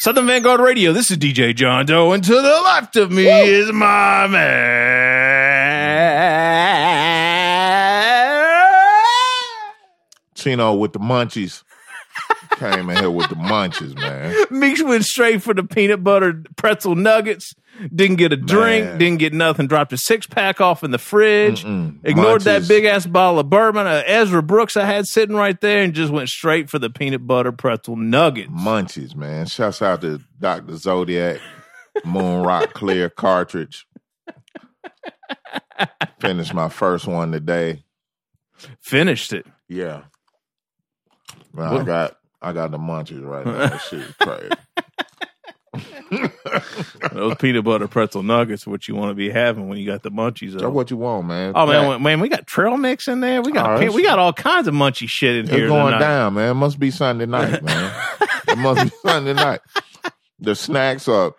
Southern Vanguard Radio. This is DJ John Doe, and to the left of me is my man. Chino with the munchies. Came in here with the munchies, man. Meeks went straight for the peanut butter pretzel nuggets. Didn't get a drink. Man. Didn't get nothing. Dropped a six pack off in the fridge. Mm-mm. Ignored that big ass bottle of bourbon. Uh, Ezra Brooks I had sitting right there, and just went straight for the peanut butter pretzel nuggets. Munchies, man. Shouts out to Dr. Zodiak, Moon Rock Clear cartridge. Finished my first one today. Finished it. Yeah. Man, I got I got the munchies right now. That shit is crazy. Those peanut butter pretzel nuggets, what you want to be having when you got the munchies. That's Up. what you want, man. Oh man, That- man, we got trail mix in there. We got Oh, we got all kinds of munchy shit in it's here It's going tonight. down, man. It must be Sunday night, man. it must be Sunday night. The snacks are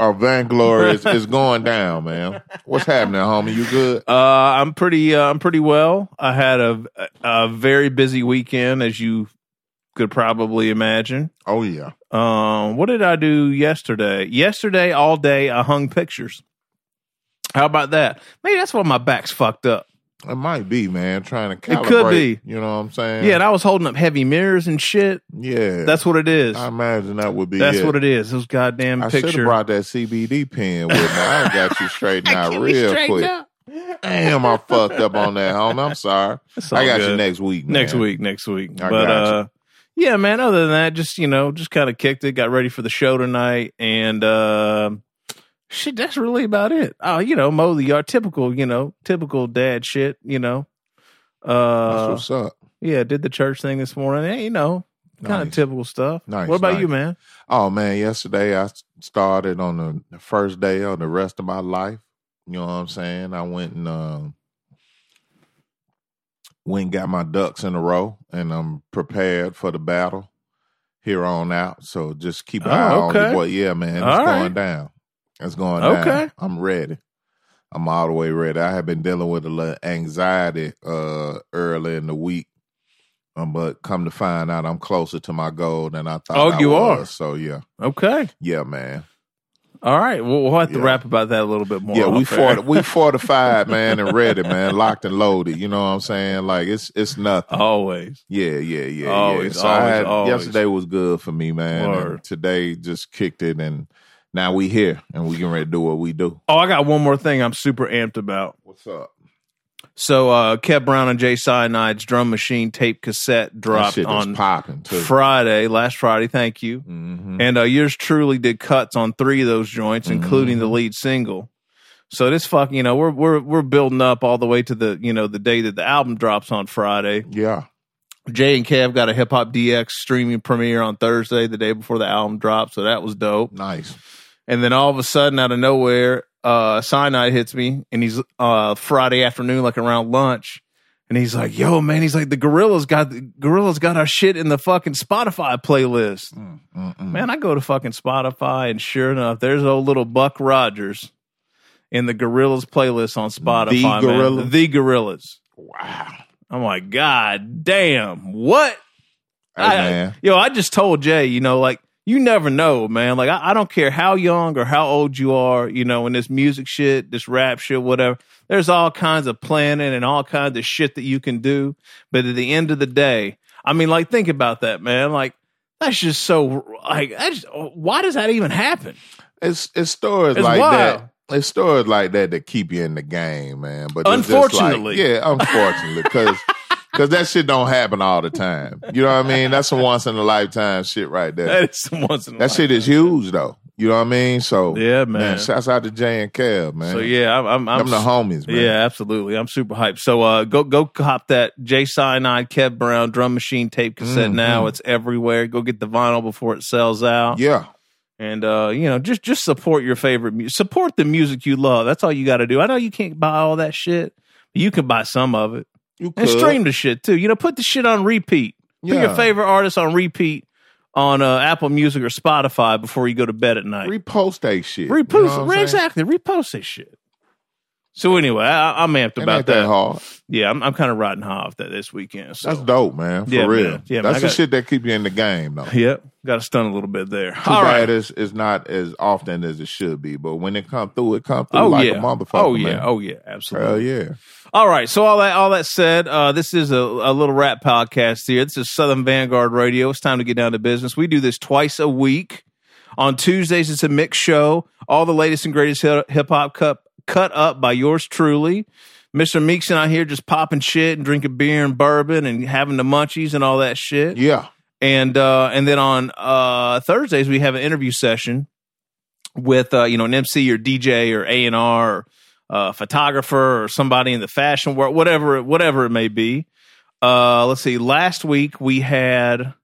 are vainglorious. is going down, man. What's happening, homie? You good? Uh, I'm pretty. Uh, I'm pretty well. I had a a very busy weekend, as you could probably imagine. Oh yeah. Um, what did I do yesterday? Yesterday, all day, I hung pictures. How about that? Maybe that's why my back's fucked up. It might be, man. Trying to It could be. You know what I'm saying? Yeah, and I was holding up heavy mirrors and shit. yeah. That's what it is. I imagine that would be. That's it. what it is. Those goddamn I should have brought that CBD pen with me. I got you straightened out real quick. Damn, I fucked up on that, homie. I'm sorry. I got you next week. Man. next week, next week. I but got you. uh yeah, man, other than that, just you know, just kind of kicked it, got ready for the show tonight and uh shit, that's really about it. Oh, you know, mow the yard, typical, you know, typical dad shit, you know. That's Uh what's up. yeah, did the church thing this morning. Hey, you know, kind of Nice. typical stuff. Nice, what about nice. you, man? Oh man, yesterday I started on the, the first day of the rest of my life. You know what I'm saying? I went and um, went and got my ducks in a row, and I'm prepared for the battle here on out. So just keep an Oh, eye on okay. me. But yeah, man, it's All going right. down. It's going down. Okay. I'm ready. I'm all the way ready. I have been dealing with a little anxiety uh early in the week. Um, but come to find out, I'm closer to my goal than I thought. Oh, I you are? So yeah, Okay. yeah, man. All right. Well, we'll have to Yeah. rap about that a little bit more. yeah, we fort, we fortified, man, and ready, man, locked and loaded. You know what I'm saying? Like it's it's nothing. always. Yeah, yeah, yeah, Always, yeah. So always, had, always. yesterday was good for me, man. Today just kicked it, and now we here, and we can ready to do what we do. Oh, I got one more thing I'm super amped about. What's up? So uh Kev Brown and Jay Cyanide's drum machine tape cassette dropped on. Friday, last Friday, thank you. hmm And uh yours truly did cuts on three of those joints, including the Mm-hmm. lead single. So this fuck, you know, we're we're we're building up all the way to the, you know, the day that the album drops on Friday. Yeah, Jay and Kev got a HipHopDX streaming premiere on Thursday, the day before the album dropped. So that was dope. nice. And then all of a sudden, out of nowhere, uh, Cyanide hits me, and he's uh Friday afternoon, like around lunch, and he's like, "Yo, man," he's like, "The Gorillas got the Gorillas got our shit in the fucking Spotify playlist." Mm, mm, mm. Man, I go to fucking Spotify, and sure enough, there's old little Buck Rogers in the Gorillas playlist on Spotify. man. Gorilla? the Gorillas. Wow. I'm like, God damn, what? Hey, I- man. Yo, I just told Jay, you know, like you never know, man. Like I, I don't care how young or how old you are, you know, in this music shit, this rap shit, whatever. There's all kinds of planning and all kinds of shit that you can do. But at the end of the day, I mean, like think about that, man. Like that's just so like just, why does that even happen? It's it's stories It's like wild. that. It's stories like that that keep you in the game, man. But just like- Unfortunately. yeah, unfortunately, because because that shit don't happen all the time. You know what I mean? That's a once in a lifetime shit right there. That is once in a That shit is huge though. You know what I mean? So Yeah, man. shouts out to Jay and Kev, man. So yeah, I'm, I'm, I'm them the homies, man. Yeah, absolutely. I'm super hyped. So uh go go cop that Jay Cyanide Kev Brown drum machine tape cassette Mhm. now. It's everywhere. Go get the vinyl before it sells out. yeah. And uh, you know, just just support your favorite music. Support the music you love. That's all you got to do. I know you can't buy all that shit. But you can buy some of it. You And stream the shit too. You know, put the shit on repeat. Put Yeah. your favorite artist on repeat on uh, Apple Music or Spotify before you go to bed at night. repost that shit. Repost You know what I'm saying? exactly. Repost that shit. So anyway, I, I'm amped It about that that. hard. Yeah, I'm, I'm kind of riding high off that this weekend. So. That's dope, man. For Yeah, real. man. Yeah, That's I the got- shit that keep you in the game, though. Yep, got to stun a little bit there. Too All bad right. it's, it's not as often as it should be, but when it come through, it come through Oh like yeah. a motherfucker. oh yeah. man. Oh yeah. Absolutely. Hell yeah. All right. So all that all that said, uh, this is a, a little rap podcast here. This is Southern Vanguard Radio. It's time to get down to business. We do this twice a week. On Tuesdays, it's a mix show. All the latest and greatest hip hop cut cut up by yours truly. Mr. Meeks and I here just popping shit and drinking beer and bourbon and having the munchies and all that shit. Yeah. and uh and then on uh Thursdays we have an interview session with uh you know an MC or DJ or A and R or uh photographer or somebody in the fashion world whatever whatever it may be. Uh let's see last week we had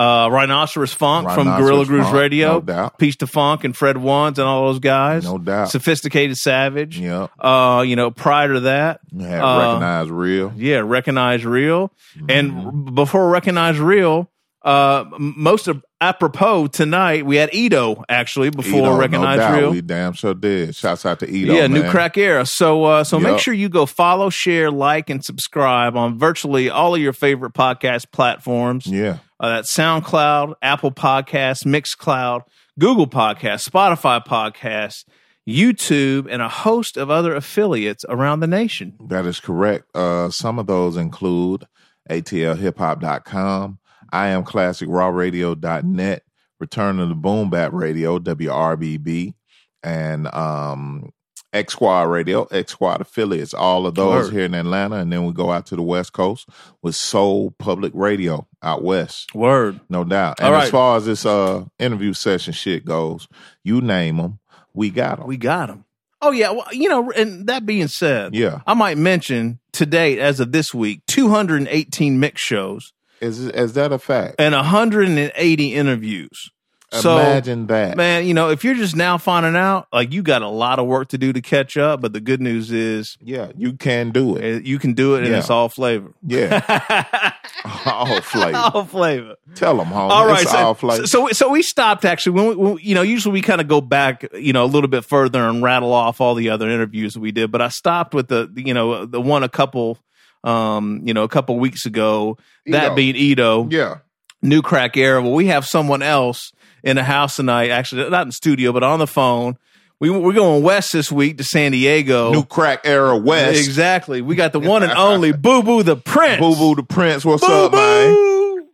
uh Rhinoceros Funk from Gorilla Grooves Radio, no doubt. Peace to Funk and Fred Wands and all those guys. No doubt. Sophisticated Savage. Yeah. Uh you know prior to that have Uh, recognized real. yeah, recognize real. And Mm-hmm. r- before recognize real, uh, most of apropos tonight, we had Eto actually before Eto, recognize no real. We damn sure did. Shouts out to Eto. yeah, man. new crack era. So, uh, so make sure you go follow, share, like, and subscribe on virtually all of your favorite podcast platforms. Yeah. Uh, that's SoundCloud, Apple Podcasts, Mixcloud, Google Podcasts, Spotify Podcasts, YouTube, and a host of other affiliates around the nation. That is correct. Uh, some of those include atlhiphop.com, I am classicrawradio.net, Return of the Boom Bap Radio, WRBB, and um, X Squad Radio, X Squad affiliates, all of those Word. here in Atlanta. And then we go out to the West Coast with Soul Public Radio out west. Word. No doubt. All And right. as far as this uh, interview session shit goes, you name them, we got them. We got them. Oh yeah, well, you know, and that being said, Yeah. I might mention to date, as of this week, 218 mix shows Is, is that a fact? and 180 interviews. So, Imagine that. man, you know, if you're just now finding out, like you got a lot of work to do to catch up, but the good news is Yeah, you can do it. eh, you can do it and Yeah. it's all flavor. Yeah, all flavor. all flavor. Tell them, homie. All right, so, all flavor. so so we stopped actually. When we, when, you know, usually we kind of go back, you know, a little bit further and rattle off all the other interviews that we did. But I stopped with the, you know, the one a couple, um, you know, a couple weeks ago. That Eto. being Eto, yeah, New Crack Era. Well, we have someone else in the house tonight. Actually, not in the studio, but on the phone. We we're going west this week to San Diego. new crack era West. Exactly. We got the one and only Boo Boo the Prince. Boo Boo the Prince. What's Boo up, man?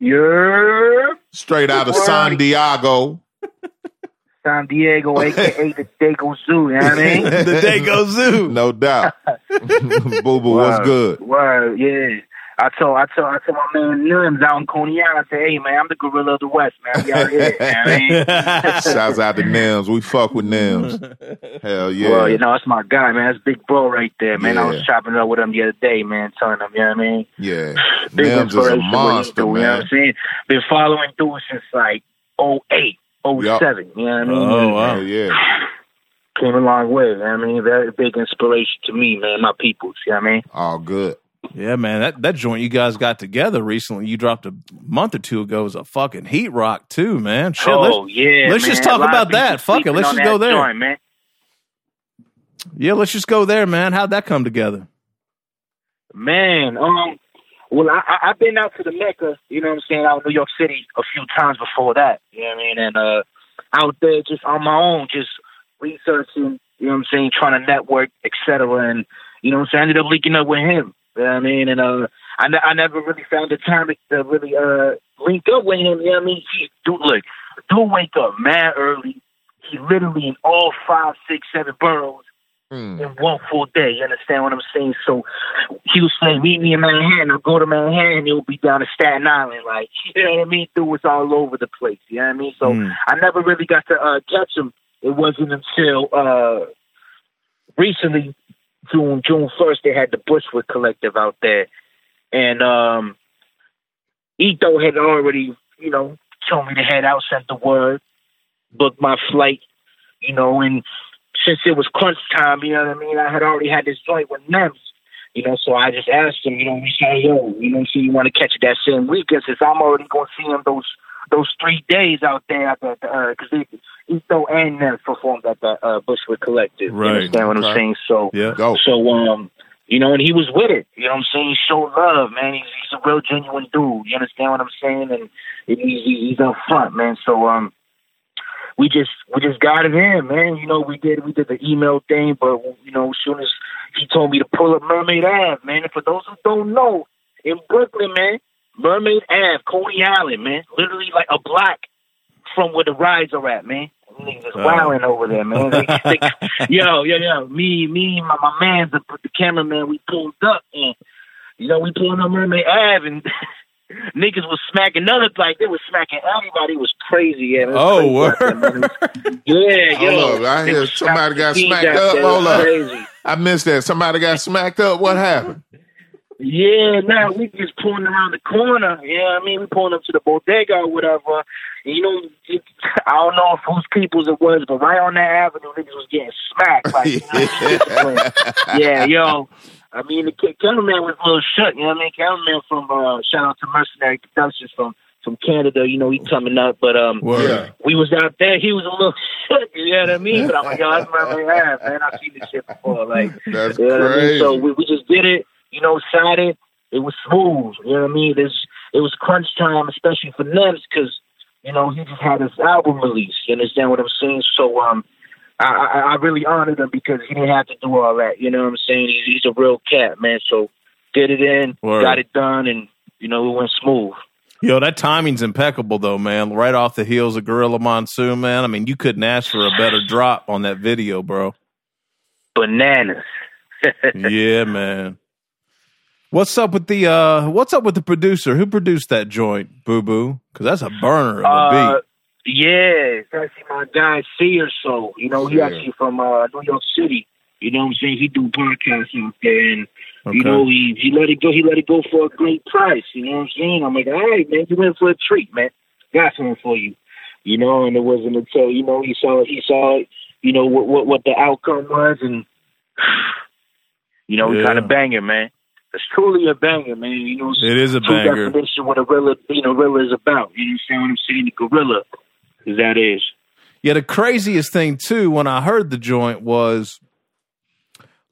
Yeah, Straight out of San Diego. San Diego, aka the Dago Zoo. You know what I mean? the Dago Zoo. No doubt. Boo Boo, what's good? Word, yeah. I told I told I told my man Nems out in Coney Island. I said, hey man, I'm the gorilla of the West, man. We out here. You know what I mean? Shouts out to Nems. We fuck with Nems. Hell yeah. Well, you know, that's my guy, man. That's Big Bro right there, man. I was chopping it up with him the other day, man, telling him, you know what I mean? yeah. Big Nems is a inspiration what he monster, do, You know what man. I'm saying? Been following through since like 08, 07, you know what I mean? Oh, wow. Yeah. Came a long way, you know what I mean? Very big inspiration to me, man, my people, you know what I mean? All good. Yeah, man, that, that joint you guys got together recently, you dropped a month or two ago, was a fucking heat rock too, man. Shit, let's- oh, yeah. let's man. just talk about that. Fuck it, let's just go there. joint, man. yeah, let's just go there, man. How'd that come together? Man, um, well, I, I, I've been out to the Mecca, you know what I'm saying, out in New York City a few times before that, you know what I mean? And uh, out there just on my own, just researching, you know what I'm saying, trying to network, et cetera. And, you know what I'm saying, I ended up linking up with him, you know what I mean? And uh, I, ne- I never really found the time to, to really uh, link up with him, you know what I mean? He, dude, look, dude wake up mad early. He literally in all five, six, seven boroughs Mm. in one full day. You understand what I'm saying? So he was saying, meet me in Manhattan. I'll go to Manhattan. It will be down to Staten Island. Like, you know what I mean? Dude was all over the place. You know what I mean? So Mm. I never really got to uh, catch him. It wasn't until uh, recently, June June first, they had the Bushwick Collective out there, and um, Eto had already, you know, told me to head out, sent the word, booked my flight, you know, and since it was crunch time, you know what I mean, I had already had this joint with Nems. You know, so I just asked him, you know, we say, yo, you know, so you want to catch it that same weekend since I'm already going to see him those those three days out there at the because uh, Eto and them performed at the uh, Bushwick Collective. Right. You understand what Okay. I'm saying? So Yeah. Go. so um, you know, and he was with it. You know what I'm saying? He showed love, man. He's he's a real genuine dude. You understand what I'm saying? And he's he's, he's up front, man. So um, we just we just got it in, man. You know, we did we did the email thing, but you know, as soon as he told me to pull up Mermaid Ave, man. And for those who don't know, in Brooklyn, man, Mermaid Ave, Coney Island, man, literally like a block from where the rides are at, man. Niggas is wilding over there, man. They, they, yo, yo, yo, me, me, my my man, the, the cameraman, we pulled up and you know we pulled up Mermaid Ave and niggas was smacking other like they was smacking everybody. Was crazy, yeah. Oh, word. there, man. It was- oh, yeah, yo. Hold up, I hear somebody got smacked up. Hold up. Crazy. I missed that. Somebody got smacked up. What happened? Yeah, now we just pulling around the corner. Yeah, I mean, we pulling up to the bodega or whatever. And, you know, it, I don't know if whose people's it was, but right on that avenue, niggas was getting smacked. Like, you know, yeah, yo. I mean, the ca- cameraman was a little shut. You know what I mean? Cameraman from uh, shout out to Mercenary Productions from from Canada. You know, he coming up, but um, Yeah. we was out there. He was a little shook. You know what I mean? But I'm like, yo, that's Mermaid Ave, man. I've seen this shit before. Like. That's You know what I mean? So we, we just did it, you know, shot it. It was smooth. You know what I mean? This it was crunch time, especially for Nems, because you know he just had his album release. You understand what I'm saying? So um, I, I I really honored him because he didn't have to do all that. You know what I'm saying? He's he's a real cat, man. So did it in, Word. got it done, and you know it went smooth. Yo, that timing's impeccable though, man. Right off the heels of Gorilla Monsoon, man. I mean, you couldn't ask for a better drop on that video, bro. Bananas. yeah, man. What's up with the uh what's up with the producer? Who produced that joint, Boo Boo? Cause that's a burner of a Uh, beat. yeah, it's actually my guy Seer. So you know, he Seer. actually from uh, New York City. You know what I'm saying? He do podcasts out there, and Okay. you know he he let it go. He let it go for a great price. You know what I'm saying? I'm like, all right, man, you in for a treat, man. Got something for you. You know, and it wasn't until you know he saw he saw you know what what, what the outcome was, and you know, Yeah. we kind of banger, man. It's truly a banger, man. You know, It is a true banger. definition what a gorilla, you know, gorilla is about. You understand what I'm saying? The gorilla, that is. Yeah, the craziest thing too when I heard the joint was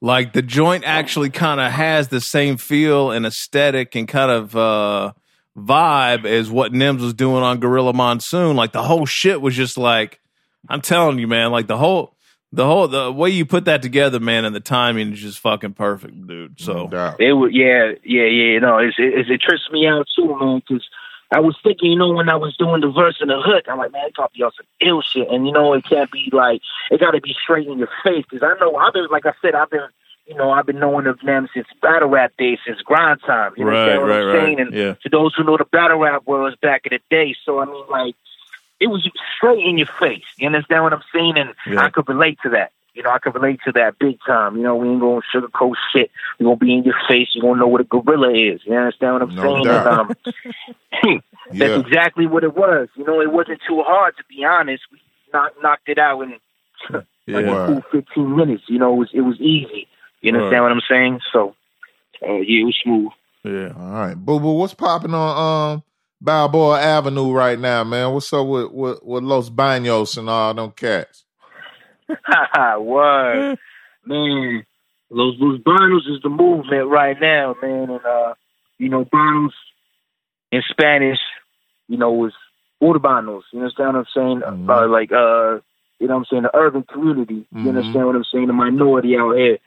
like the joint actually kind of has the same feel and aesthetic and kind of uh vibe as what Nems was doing on Gorilla Monsoon. Like the whole shit was just like I'm telling you, man, like the whole the whole the way you put that together, man, and the timing is just fucking perfect, dude. So No. It would, yeah, yeah, yeah. No, it's, it, it trips me out too, man. Because I was thinking, you know, when I was doing the verse in the hook, I'm like, man, it got to be on some ill shit, and you know, it can't be like it got to be straight in your face. Because I know I've been, like I said, I've been, you know, I've been knowing of them since battle rap days, since grind time. You Right, understand what right, I'm right. saying? And Yeah. to those who know the battle rap world back in the day, so I mean, like, it was straight in your face. You understand what I'm saying? And Yeah. I could relate to that. You know, I could relate to that big time. You know, we ain't gonna sugarcoat shit. We gonna be in your face. You gonna know what a gorilla is. You understand what I'm No saying? And, um, that's Yeah. exactly what it was. You know, it wasn't too hard to be honest. We knocked knocked it out in like yeah. Wow. cool 15 minutes. You know, it was it was easy. You understand Right. what I'm saying? So, uh, yeah, it was smooth. Yeah. All right, boo boo. What's popping on um Balboa Avenue right now, man? What's up with with, with Los Banos and all them cats? Word. man, Los Los Banos is the movement right now, man. And uh, you know, Banos in Spanish, you know, is urbanos. You understand what I'm saying? Mhm. Uh, like uh, you know what I'm saying, the urban community. You understand what I'm saying? The minority out here.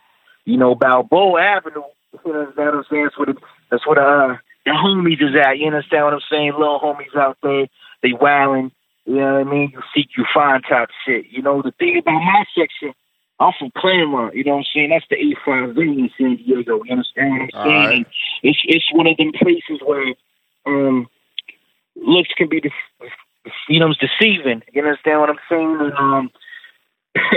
You know, Balboa Avenue. You understand what I'm saying? That's what it, that's what uh the homies is at. You understand what I'm saying? Little homies out there, they wilding. You know what I mean? You seek, you find type shit. You know, the thing about my section, I'm from Clairemont. You know what I'm saying? That's the A5 venue in San Diego. You understand what I'm All saying? right. It's it's one of them places where um looks can be, de- you know, it's deceiving. You understand what I'm saying? And um,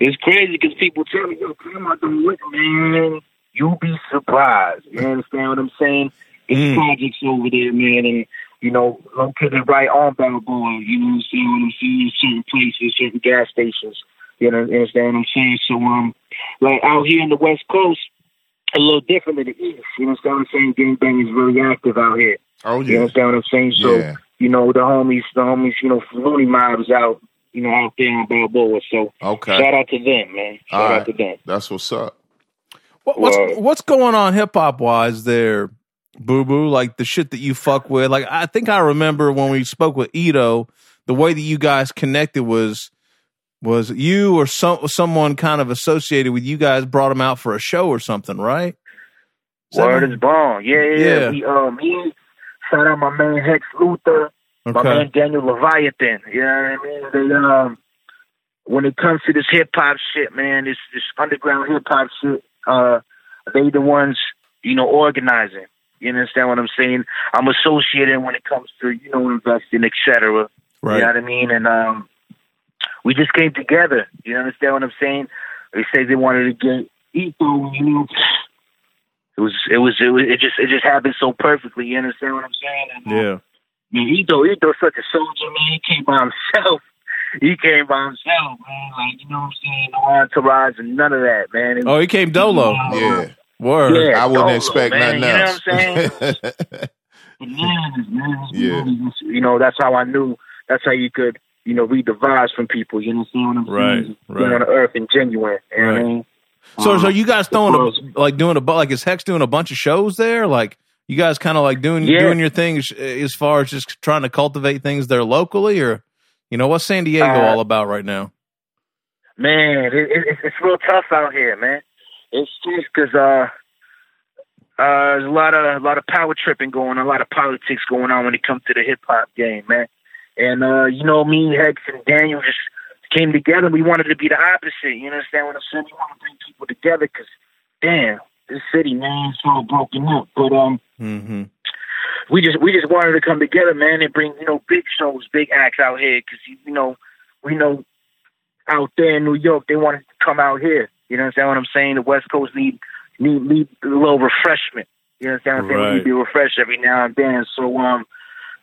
it's crazy because people tell me, "Yo, Clairemont don't look, man." You'll be surprised. You understand what I'm saying? It's Mm. projects over there, man, and you know, located right on Balboa. You know what I'm saying? What I'm saying? Certain places, certain gas stations. You know, understand what I'm saying? So, um, like out here in the West Coast, a little different than the East. You understand what I'm saying? Gangbang is really active out here. Oh yeah. You yeah, understand what I'm saying? So, yeah. you know, the homies, the homies, you know, Looney Mobs out, you know, out there in Balboa. So Okay. shout out to them, man. Shout All out right. to them. That's what's up. What, what's Word. what's going on hip hop wise there, Boo Boo? Like the shit that you fuck with. Like I think I remember when we spoke with Eto, the way that you guys connected was was you or some someone kind of associated with you guys brought him out for a show or something, right? Is Word is born. Yeah, yeah, Yeah. We, um, me, shout out my man Hex Luther, my man Daniel Leviathan. You know what I mean? They, um, when it comes to this hip hop shit, man, this this underground hip hop shit, uh, they the ones, you know, organizing. You understand what I'm saying? I'm associated when it comes to, you know, investing, etc. Right. You know what I mean? And um, we just came together. You understand what I'm saying? They say they wanted to get Eto, you know. It was, it was, it was, it just, it just happened so perfectly. You understand what I'm saying? And, uh, Yeah. Man, Eto, Eto's such a soldier, man. He came by himself. He came by himself, man. Like, you know what I'm saying? No entourage and none of that, man. And, Oh, he came dolo. Yeah. Word. Yeah. I wouldn't Dolo, expect man. nothing You know what I'm man. Yeah. You know, that's how I knew. That's how you could, you know, read the vibes from people. You understand what I'm Right, saying? right. Being on the earth and genuine. You know what I Right. mean? So, Um, so you guys throwing a like doing a like is Hex doing a bunch of shows there? Like you guys kind of like doing Yeah. doing your things as- far as just trying to cultivate things there locally, or you know what's San Diego Uh, all about right now? Man, it, it, it's it's real tough out here, man. It's tough because uh, uh, there's a lot of a lot of power tripping going on, a lot of politics going on when it comes to the hip hop game, man. And uh, you know, me, Hex, and Daniel just came together. We wanted to be the opposite. You understand what I'm saying? We want to bring people together because, damn, this city, man, is all broken up. But um, Mm-hmm. we just we just wanted to come together, man, and bring you know big shows, big acts out here because you know we know out there in New York they wanted to come out here. You know what I'm saying? The West Coast need need need a little refreshment. You know what I'm saying? We need to be refreshed every now and then. So um,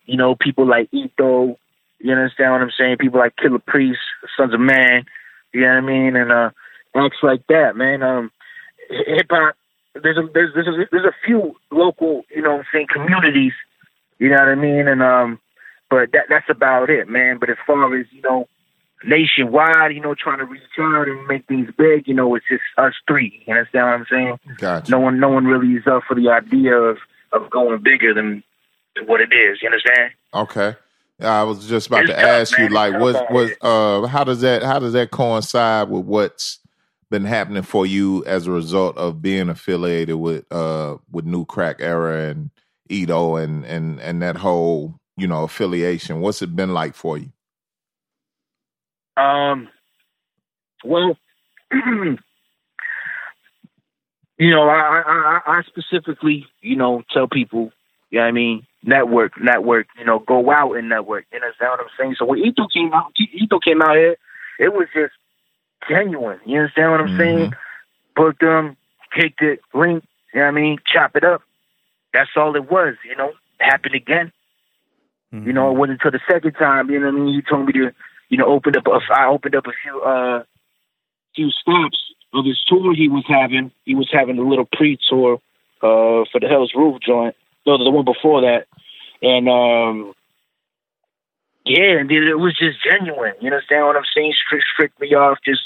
you know, people like Eto, you understand what I'm saying? People like Killah Priest, Sunz of Man, you know what I mean? And uh acts like that, man. Um hip hop there's a there's there's a, there's a few local, you know what I'm saying, communities, you know what I mean? And um but that that's about it, man. But as far as, you know, nationwide, you know, trying to reach out and make things big, you know, it's just us three. You understand what I'm saying? Gotcha. No one no one really is up for the idea of of going bigger than what it is, you understand? Okay. I was just about It's to tough, ask you, like, what, what, uh, how does that, how does that coincide with what's been happening for you as a result of being affiliated with, uh, with New Crack Era and Eto and and and that whole, you know, affiliation? What's it been like for you? Um, well, you know, I, I, I specifically, you know, tell people, you know I mean, network, network, you know, go out and network. You understand what I'm saying? So when Eto came out, Eto came out here, it was just genuine. You understand what I'm saying? Booked them, kicked it, linked, you know what I mean, chop it up. That's all it was, you know. Happened again. You know, it wasn't until the second time, you know what I mean, he told me to, you know, open up a, I opened up a few uh few stops of his tour he was having. He was having a little pre tour uh for the Hell's Roof joint. No, the one before that. And um yeah, and it was just genuine. You understand what I'm saying? Strict strict me off just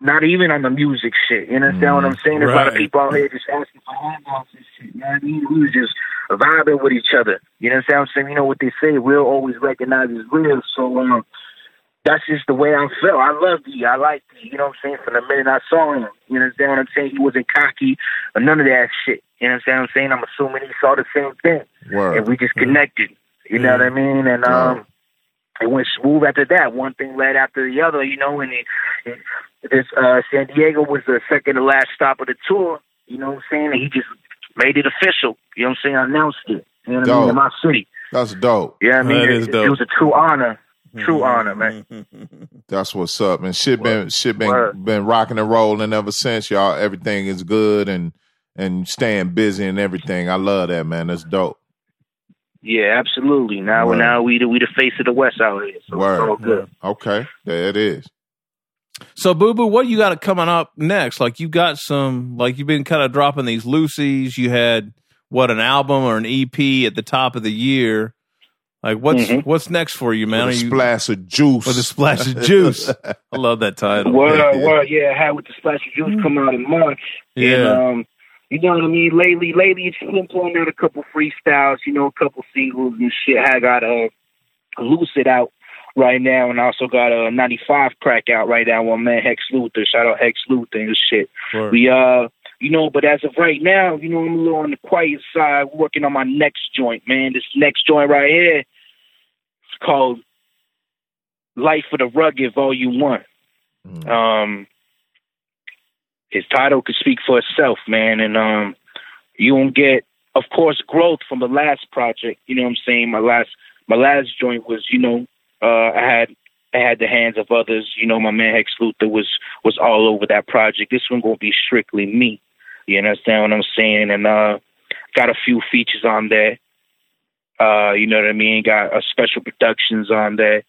not even on the music shit. You understand what I'm saying? There's a lot of people out here just asking for handouts and shit. You know what I mean? We was just vibing with each other. You know what I'm saying? You know what they say, real always recognize is real. So um that's just the way I felt. I loved you. I liked you. You know what I'm saying? From the minute I saw him. You know what I'm saying? He wasn't cocky or none of that shit. You know what I'm saying? I'm assuming he saw the same thing Word. and we just connected. You know what I mean? And um, it went smooth after that. One thing led after the other, you know. And it, it, this uh, San Diego was the second to last stop of the tour. You know what I'm saying? And he just made it official. You know what I'm saying? I Announced it. You know what I mean? Dope. In my city. That's dope. Yeah, I mean, it, is it, was a true honor. True honor, man. That's what's up. And shit been shit been Word. been rocking and rolling ever since, y'all. Everything is good and and staying busy and everything. I love that, man. That's dope. Yeah, absolutely. Now, Word. now we the we the face of the West out here. So Word. it's all good. Okay. There it is. So, Boo Boo, what you got coming up next? Like, you got some, like, you've been kind of dropping these loosies. You had, what, an album or an EP at the top of the year. Like what's mm-hmm. what's next for you, man? With a splash of juice. With a splash of juice. I love that title. Well, yeah. well, yeah, I had with the splash of juice come out in March. Yeah. And, um, you know what I mean? Lately, lately, it's been pulling out a couple freestyles, you know, a couple singles and shit. I got a uh, Lucid out right now, and I also got a 95 crack out right now. One man, Hex Luther. Shout out Hex Luther and shit. Sure. We uh you know, but as of right now, you know, I'm a little on the quiet side, working on my next joint, man. This next joint right here, it's called Life for the Rugged Volume One. Mm. Um, his title could speak for itself, man, and um, you won't get, of course, growth from the last project. You know what I'm saying? My last, my last joint was, you know, uh, I had I had the hands of others. You know, my man Hex Luther was was all over that project. This one gonna be strictly me. You understand what I'm saying? And uh, got a few features on there. Uh, you know what I mean? Got a uh, special productions on there.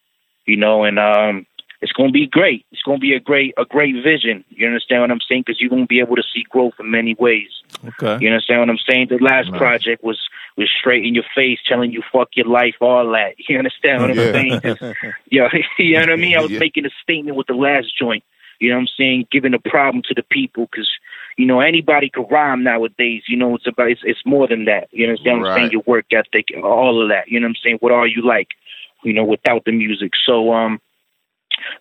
You know, and um, it's going to be great. It's going to be a great a great vision. You understand what I'm saying? Because you're to be able to see growth in many ways. Okay. You understand what I'm saying? The last nice. project was was straight in your face, telling you fuck your life, all that. You understand what I'm saying? yeah, you know what I mean? I was yeah. making a statement with the last joint. You know what I'm saying? Giving a problem to the people because you know, anybody could rhyme nowadays. You know, it's about it's, it's more than that. You know what I'm right. saying? Your work ethic, all of that. You know what I'm saying? What are you like? You know, without the music. So um,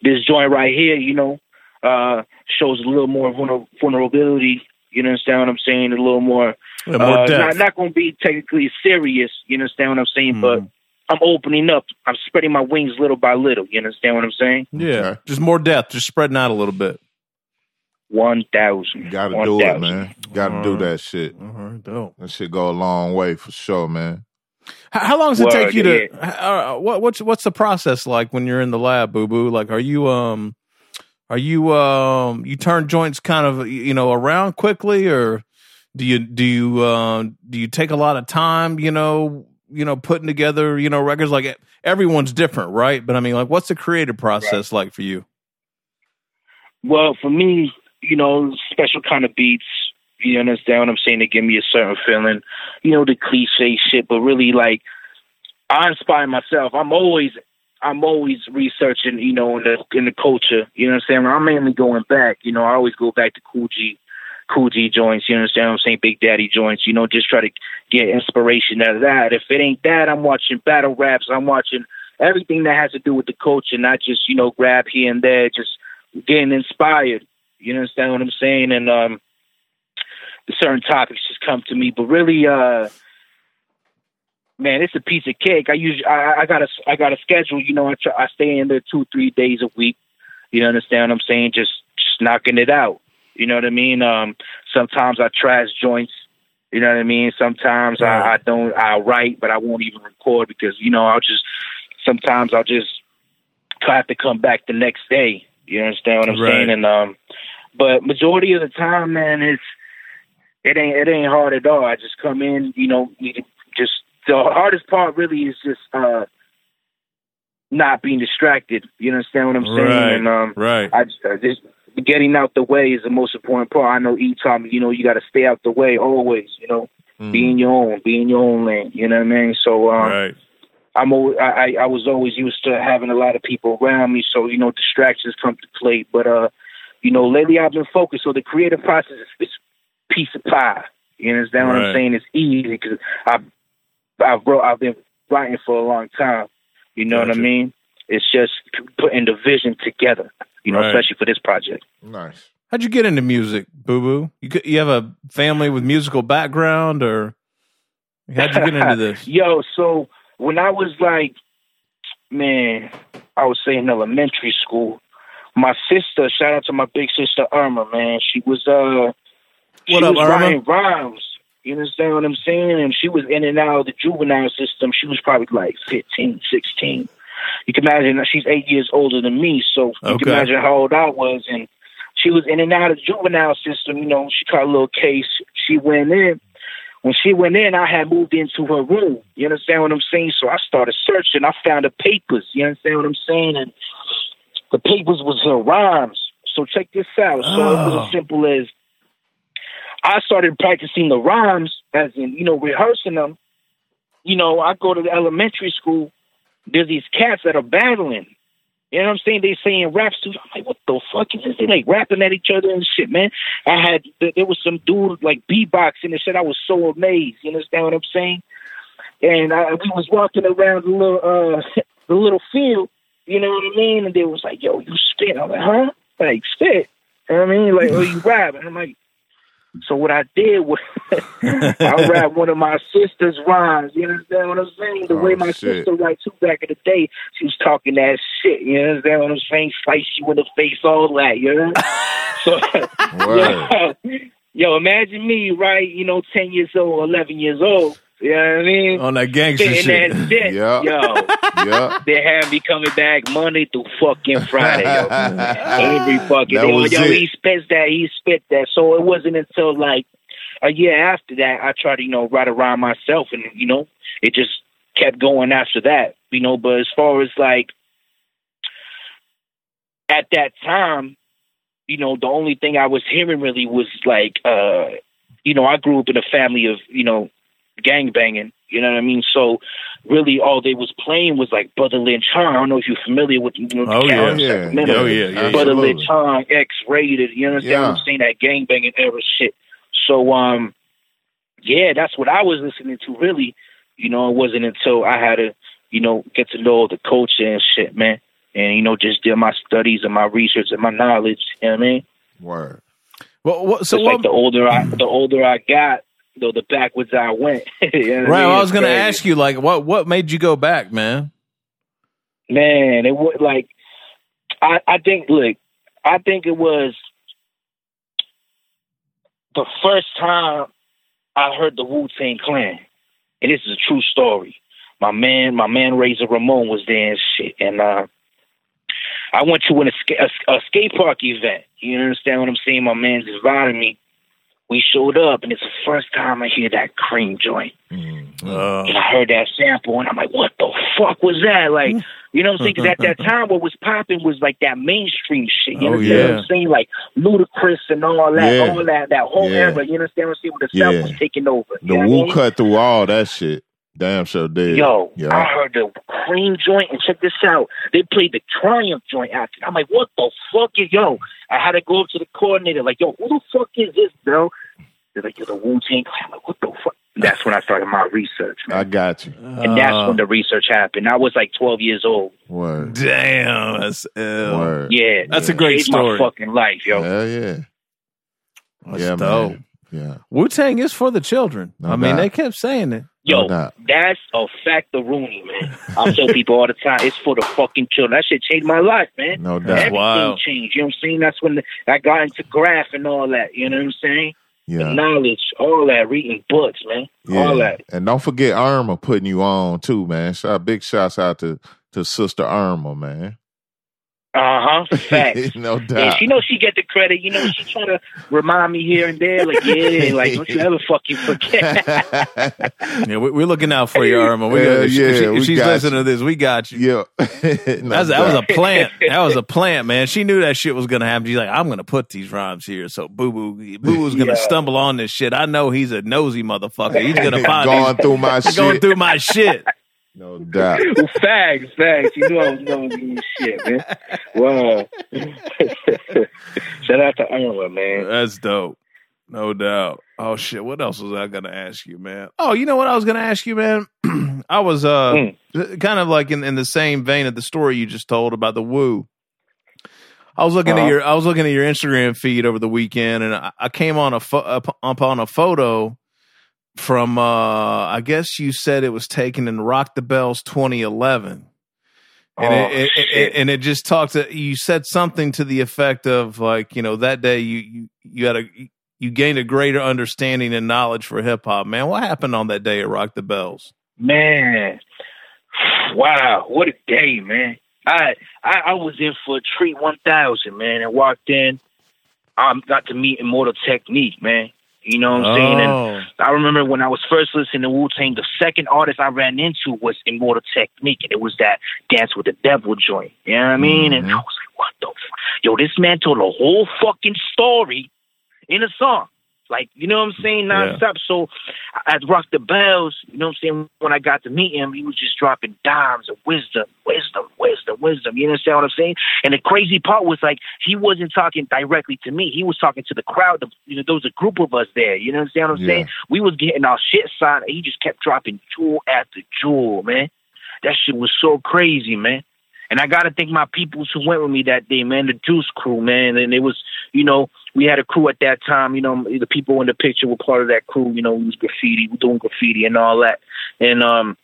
this joint right here, you know, uh, shows a little more vulnerability. You understand what I'm saying? A little more. Yeah, more uh, not not going to be technically serious. You understand what I'm saying? Mm. But I'm opening up. I'm spreading my wings little by little. You understand what I'm saying? Yeah, just more depth, just spreading out a little bit. One thousand. Got to do it, man. Got to do that shit. dope. That shit go a long way for sure, man. How, how long does it well, take you to? Uh, what, what's what's the process like when you're in the lab, boo boo? Like, are you um, are you um, you turn joints kind of you know around quickly, or do you do you uh, do you take a lot of time? You know, you know, putting together you know records. Like everyone's different, right? But I mean, like, what's the creative process right. like for you? Well, for me, you know, special kind of beats. You understand what I'm saying? To give me a certain feeling, you know, the cliche shit, but really like I inspire myself. I'm always I'm always researching, you know, in the in the culture. You know what I'm saying? I'm mainly going back. You know, I always go back to Kool G, Kool G joints. You understand what I'm saying? Big Daddy joints. You know, just try to get inspiration out of that. If it ain't that, I'm watching battle raps. I'm watching everything that has to do with the culture, not just you know grab here and there. Just getting inspired. You understand what I'm saying? And um, certain topics just come to me, but really, uh, man, it's a piece of cake. I usually I, I got a I got a schedule. You know, I try, I stay in there two three days a week. You understand what I'm saying? Just just knocking it out. You know what I mean? Um, sometimes I trash joints. You know what I mean? Sometimes I, I don't. I write, but I won't even record because you know I'll just. Sometimes I'll just have to come back the next day. You understand what I'm right. saying? And um, but majority of the time, man, it's it ain't it ain't hard at all. I just come in, you know, just the hardest part really is just uh not being distracted. You understand what I'm saying? Right, and um right. I just, uh, just getting out the way is the most important part. I know E taught me, you know, you got to stay out the way always. You know, mm. be in your own, be in your own lane. You know what I mean? So um, right. I'm always, I I was always used to having a lot of people around me, so you know distractions come to play. But uh, you know, lately I've been focused. So the creative process is, is piece of pie. You understand what I'm saying? It's easy because I've I've wrote, I've been writing for a long time. You know gotcha. what I mean? It's just putting the vision together. You know, right. especially for this project. Nice. How'd you get into music, Boo Boo? You you have a family with musical background, or how'd you get into this? Yo, so when I was like, man, I would say in elementary school, my sister, shout out to my big sister Irma, man. She was uh she what up, was Irma? writing rhymes. You understand what I'm saying? And she was in and out of the juvenile system. She was probably like 15, 16. You can imagine that she's eight years older than me, so you okay. can imagine how old I was. And she was in and out of the juvenile system. You know, she caught a little case. She went in. When she went in, I had moved into her room. You understand what I'm saying? So I started searching. I found the papers. You understand what I'm saying? And the papers was her rhymes. So check this out. So oh. it was as oh. simple as I started practicing the rhymes, as in, you know, rehearsing them. You know, I go to the elementary school there's these cats that are battling. You know what I'm saying? They saying raps too. I'm like, what the fuck is this? They like rapping at each other and shit, man. I had there was some dude like beatboxing and shit. I was so amazed. You understand what I'm saying? And I, we was walking around the little uh the little field. You know what I mean? And they was like, yo, you spit. I'm like, huh? Like spit. You know what I mean? Like, oh, you rap. And I'm like, so what I did was I rapped one of my sister's rhymes. You understand what I'm saying? The Oh, way my shit. sister writes too back in the day, she was talking that shit. You understand what I'm saying? Slice you in the face, all that. You know? so, yo, imagine me, right? You know, ten years old, eleven years old. You know what I mean? On that gangster Spitting shit. that shit, Yeah. yo. yeah. They have me coming back Monday through fucking Friday, yo. Every fucking That day. was yo, it. he spits that, he spit that. So it wasn't until like a year after that I tried to, you know, write around myself and, you know, it just kept going after that. You know, but as far as like at that time, you know, the only thing I was hearing really was like uh you know, I grew up in a family of, you know, gang banging, you know what I mean? So really all they was playing was like Brother Lynch Hung. I don't know if you're familiar with you know, the Oh, yeah. Cavs, Yeah. Oh, yeah, yeah. Brother Absolutely. Lynch Hung, X rated, you understand what Yeah. I'm saying? That gang banging era shit. So um yeah, that's what I was listening to really. You know, it wasn't until I had to, you know, get to know all the culture and shit, man. And, you know, just did my studies and my research and my knowledge, you know what I mean? Word. Well, what, so So what? like the older I the older I got, though the backwards I went. You know right. mean? I was going to ask you, like, what what made you go back, man? Man, it was like I I think look, I think it was the first time I heard the Wu Tang Clan, and this is a true story. My man, my man Razor Ramon was there and shit, and uh, I went to an escape, a, a skate park event. You understand what I'm saying? My man's invited me. We showed up, and it's the first time I hear that cream joint. Mm. Uh, And I heard that sample, and I'm like, what the fuck was that? Like, you know what I'm saying? Because at that time, what was popping was like that mainstream shit. You Oh, understand what. I'm saying? Like Ludacris and all that, Yeah. all that, that whole Yeah. era. You understand what I'm saying? Where the South Yeah. was taking over. The you I Wu mean? cut through all that shit. Damn sure did. Yo, I heard the cream joint, and check this out. They played the Triumph joint after. I'm like, what the fuck is yo? I had to go up to the coordinator, like, yo, who the fuck is this, bro? They're like, you're the Wu Tang Clan. I'm like, what the fuck? That's when I started my research, man. I got you. And that's uh, when the research happened. I was like 12 years old. Word. Damn, that's ill. Word. Yeah. That's a great Changed story. my fucking life, yo. Hell yeah. That's yeah, dope. man. Yeah. Wu Tang is for the children. No I mean, they kept saying it. Yo, No that's a fact of Rooney, man. I tell people all the time, it's for the fucking children. That shit changed my life, man. No doubt. That's Everything wild. changed. You know what I'm saying? That's when the, I got into graph and all that. You know what I'm saying? The Yeah. knowledge, all that, reading books, man. All Yeah. that. And don't forget Irma putting you on too, man. Shout big shouts out to to Sister Irma, man. Uh huh. Facts. no And doubt. she knows she get the credit. You know, she try to remind me here and there, like, yeah, like, don't you ever fucking forget. Yeah, we, we're looking out for you, Irma. We Hell got, if she- yeah, if, she- if we she's got listening you. to this, we got you. yeah. No That's, that was a plant. That was a plant, man. She knew that shit was gonna happen. She's like, I'm gonna put these rhymes here. So Boo Boo, Boo Boo's gonna Yeah. stumble on this shit. I know he's a nosy motherfucker. He's gonna find going through my these, going shit. through my shit. No doubt. facts, facts. You knew I was knowing these shit, man. Wow. Shout out to Irma, man. That's dope. No doubt. Oh shit. What else was I gonna ask you, man? Oh, you know what I was gonna ask you, man? I was uh Mm. kind of like in, in the same vein of the story you just told about the woo. I was looking at Uh-huh. your I was looking at your Instagram feed over the weekend, and I, I came on a fo- upon a photo from uh I guess you said it was taken in Rock the Bells 2011 and Oh, it, it, it, and it just talked to you said something to the effect of like you know that day you you, you had a you gained a greater understanding and knowledge for hip hop man what happened on that day at Rock the Bells Man, wow, what a day, man! I I, I was in for a treat one thousand, man, and walked in. I got to meet Immortal Technique, man. You know what I'm saying? And oh I remember when I was first listening to Wu Tang, the second artist I ran into was Immortal Technique, and it was that Dance with the Devil joint. You know what I mean? And mm-hmm. I was like, what the fuck? Yo, this man told a whole fucking story in a song. Like, you know what I'm saying? Nonstop. So at Rock the Bells, you know what I'm saying? When I got to meet him, he was just dropping dimes of wisdom, wisdom, wisdom, wisdom. You understand what I'm saying? And the crazy part was like he wasn't talking directly to me. He was talking to the crowd. You know, there was a group of us there. You know what I'm Yeah. saying? We was getting our shit signed. And He just kept dropping jewel after jewel, man. That shit was so crazy, man. And I gotta thank my peoples who went with me that day, man. The Juice crew, man. And it was, you know, we had a crew at that time. You know, the people in the picture were part of that crew. You know, we was graffiti, we doing graffiti and all that. And um,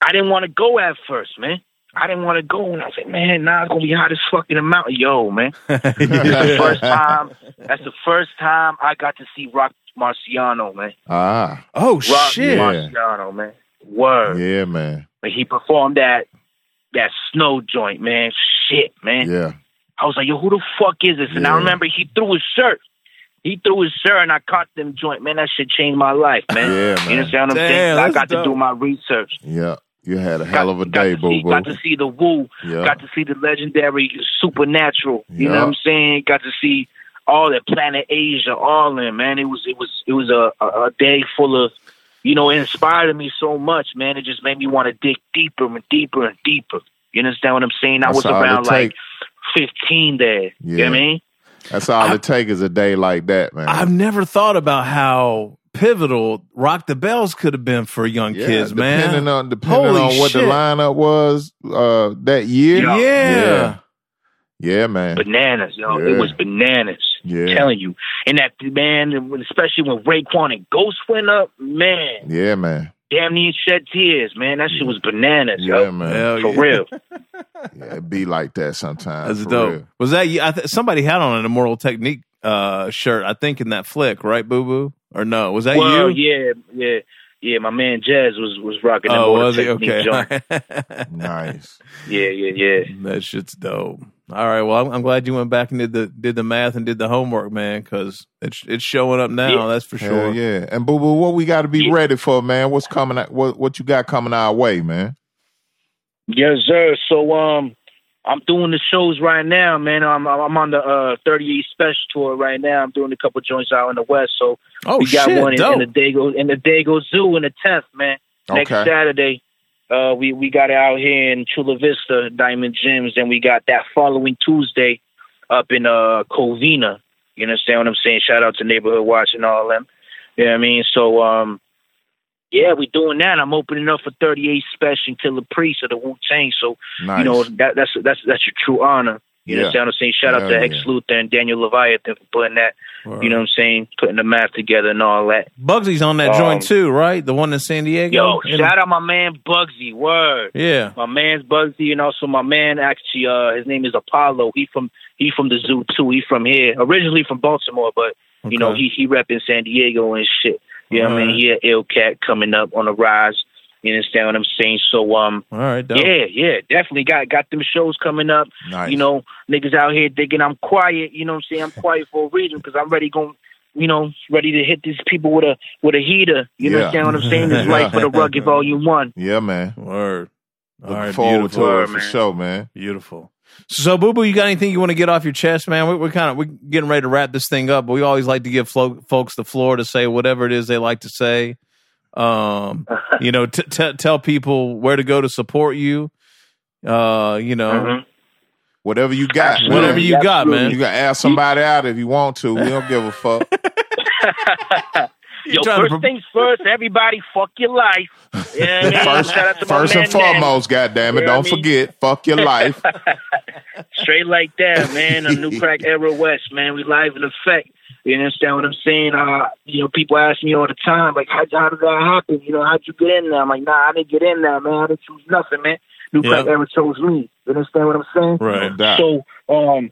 I didn't want to go at first, man. I didn't want to go, and I said, man, nah, it's gonna be hot as fuck in the mountain, yo, man. That's the first time. That's the first time I got to see Rock Marciano, man. Ah, oh Rock shit! Marciano, man. Word. yeah, man. When he performed that that snow joint, man. Shit, man. Yeah, I was like, yo, who the fuck is this? And I remember he threw his shirt. He threw his shirt and I caught them joint. Man, that shit changed my life, man. Yeah, You man. understand what I'm Damn, saying? I got dope. to do my research. yeah. You had a hell of a day, to boo see, boo. Got to see the Woo. Yeah. Got to see the legendary Supernatural. You know what I'm saying? Got to see all that Planet Asia, all in man. It was it was it was a, a, a day full of, you know, it inspired me so much, man. It just made me want to dig deeper and deeper and deeper. You understand what I'm saying? I That's was around like take. 15 there. You know what Yeah. I mean? That's all it takes is a day like that, man. I've never thought about how pivotal Rock the Bells could have been for young yeah, kids, depending man. on depending Holy on what shit. the lineup was uh, that year. Yeah. yeah. Yeah. Yeah, man. Bananas, yo. Yeah. It was bananas. Yeah. telling you. And that man, especially when Raekwon and Ghost went up, man, Yeah, man. Damn near shed tears, man. That shit was bananas, Yeah, yo. man. Hell For yeah. real. Yeah, it be like that sometimes. That's for dope. real. Was that you? I th- somebody had on an Immortal Technique uh, shirt? I think in that flick, right, Boo Boo? Or no? Was that well, you? yeah, yeah, yeah. My man Jazz was was rocking that oh, was he? Okay. Nice. Yeah, yeah, yeah. that shit's dope. All right. Well, I'm, I'm glad you went back and did the did the math and did the homework, man, because it's it's showing up now. Yeah. That's for Hell sure. yeah. And boo boo, what we got to be Yeah. ready for, man? What's coming? What what you got coming our way, man? Yes, sir. So um, I'm doing the shows right now, man. I'm I'm on the uh 38 special tour right now. I'm doing a couple joints out in the west. So Oh we got shit! one in, dope. in the Dago in the Dago Zoo in the 10th, man. Next Okay. Saturday, uh, we we got it out here in Chula Vista Diamond Gyms, and we got that following Tuesday up in uh Covina. You understand what I'm saying? Shout out to Neighborhood Watch and all them. You know what I mean? So um, yeah, we doing that. I'm opening up for 38 Special Killah Priest of the Wu Tang. So Nice. you know that that's that's that's your true honor. You Yeah. understand what I'm saying? Shout out Hell to Ex yeah. Luthor and Daniel Leviathan for putting that. Word. You know what I'm saying? Putting the math together and all that. Bugsy's on that Um, joint too, right? The one in San Diego. Yo, In- shout out my man Bugsy. Word. Yeah. My man's Bugsy, and also my man actually, uh, his name is Apollo. He from he from the zoo too. He from here, originally from Baltimore, but you know Okay. he he repping San Diego and shit. You know what I mean? Alright. He a ill cat coming up on the rise. You understand what I'm saying? So um, All right. Dope. yeah, yeah, definitely got got them shows coming up. nice. You know, niggas out here thinking I'm quiet. You know what I'm saying? I'm quiet for a reason because I'm ready going. You know, ready to hit these people with a with a heater. You Yeah. understand what I'm saying? It's Life for the Rugged Volume One. Yeah, man. Word. All Looking right. forward beautiful. to it for man. sure, man. Beautiful. So, Boo Boo, you got anything you want to get off your chest, man? We, we're kind of we're getting ready to wrap this thing up, but we always like to give flo- folks the floor to say whatever it is they like to say. Um, you know, t- t- tell people where to go to support you. Uh, you know, Mhm. Whatever you got, Absolutely. whatever you got, man. You can ask somebody out if you want to. We don't give a fuck. Yo, trying to first things first, everybody fuck your life. You know what I mean? First, Shout out to my first and foremost, goddamn it, You know don't I mean? forget, fuck your life. Straight like that, man. A new crack era west, man. We live in effect. You understand what I'm saying? Uh, you know, people ask me all the time, like, how, how did that happen? You know, how'd you get in there? I'm like, nah, I didn't get in there, man. I didn't choose nothing, man. New crack Yeah. era chose me. You understand what I'm saying? right? No doubt. So, um,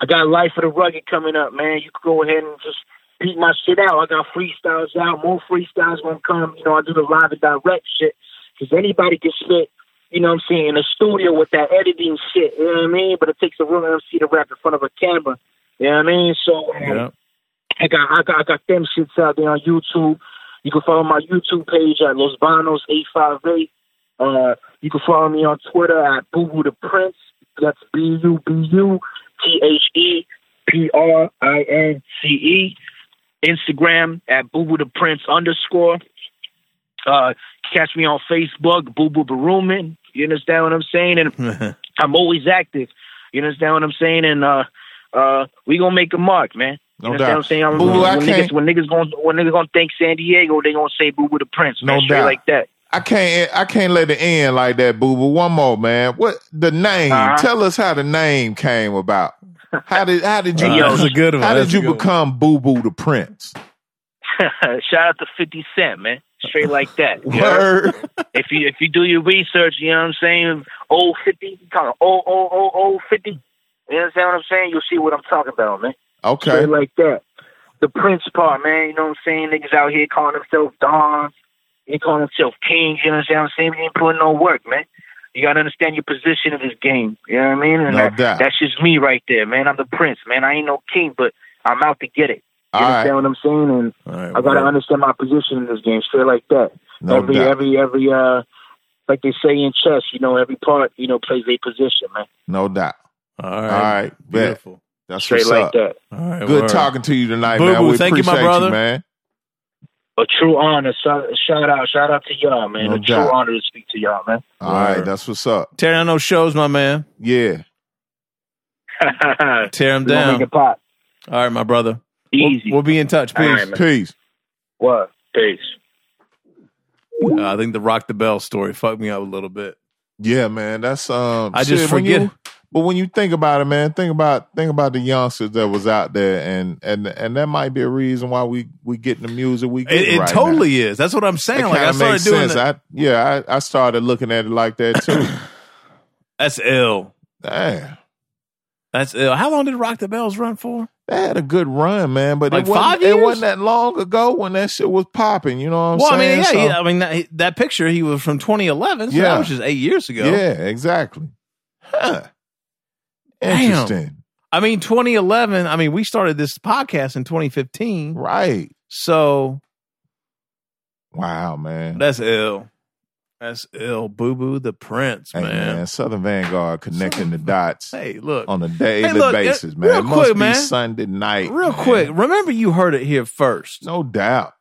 I got Life of the Rugged coming up, man. You can go ahead and just beat my shit out. I got freestyles out. More freestyles gonna come. You know, I do the live and direct shit because anybody can spit. You know what I'm saying? In the studio with that editing shit. You know what I mean? But it takes a real MC to rap in front of a camera. You know what I mean? So, um, Yeah. I got I got I got them shits out there on YouTube. You can follow my YouTube page at Los Banos eight five eight. Uh, you can follow me on Twitter at Boo Boo the Prince. That's B U B U T H E P R I N C E. Instagram at Boo Boo the Prince underscore. Uh, catch me on Facebook, Boo Boo Baruman. You understand what I'm saying? And I'm always active. You understand what I'm saying? And uh, uh, we gonna make a mark, man. You No understand doubt. what I'm saying? I'm, Boo Boo, I when, can't- niggas, when niggas gonna when niggas gonna thank San Diego, they gonna say Boo Boo the Prince, man. No doubt. like that. I can't I can't let it end like that, boo boo. One more, man. What the name? Uh-huh. Tell us how the name came about. How did how did you Hey, yo, that's a good one. how did a you become Boo Boo the Prince? Shout out to Fifty Cent, man. Straight like that. you know? If you if you do your research, you know what I'm saying. Old fifty, kind of old old old old fifty. You understand what I'm saying? You'll see what I'm talking about, man. Okay. Straight like that. The Prince part, man. You know what I'm saying? Niggas out here calling themselves Dons. They calling themselves kings. You know what I'm saying? We ain't putting no work, man. You gotta understand your position in this game. You know what I mean? And No that, doubt. that's just me right there, man. I'm the prince, man. I ain't no king, but I'm out to get it. You All understand right. what I'm saying? And All right, I gotta word. understand my position in this game, straight like that. No every doubt. every every uh like they say in chess, you know, every part, you know, plays a position, man. No doubt. All All right, right. Bet. beautiful. That's Straight what's like up. that. All right, Good word. talking to you tonight, Boo man. We thank you, my appreciate brother. man. A true honor. Shout, shout out, shout out to y'all, man. No a doubt. true honor to speak to y'all, man. All right, Word. that's what's up. Tear down those shows, my man. Yeah. Tear them We make down. it. All right, my brother. We'll- Easy. We'll, be in touch. Peace. right. Peace. what? Peace. Uh, I think the Rock the Bell story fucked me up a little bit. Yeah, man. That's um I just forget- you- but when you think about it, man, think about think about the youngsters that was out there and and and that might be a reason why we we getting the music we get It, it right totally is. That's what I'm saying. Now. Like I started doing. I yeah, I, I started looking at it like that too. That's ill. Damn. That's ill. How long did Rock the Bells run for? They had a good run, man, but Like it, wasn't, it wasn't that long ago when that shit was popping. You know what I'm saying? well, I mean, yeah, So- yeah, I mean that, that picture he was from 2011. So Yeah. that was just eight years ago. yeah, exactly. Huh. Damn. Interesting. I mean, 2011. I mean, we started this podcast in 2015. Right. So Wow, man. that's ill. That's ill. Boo Boo the Prince, hey, man. man. Southern Vanguard connecting the dots Hey, look. on a daily look, basis, it- man. real it must quick, be man. Sunday night. Real man. quick, remember you heard it here first. No doubt.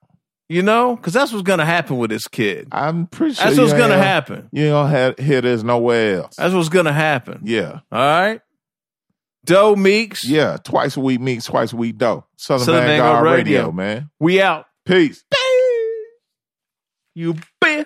You know, because that's what's gonna happen with this kid. I'm pretty sure That's what's gonna happen. You don't have, hear this nowhere else. That's what's gonna happen. yeah. All right. Doe Meeks. Yeah. Twice a week meets twice a week dough. Southern, Southern Vanguard, Vanguard Radio, Radio. man. We out. Peace. You bitch.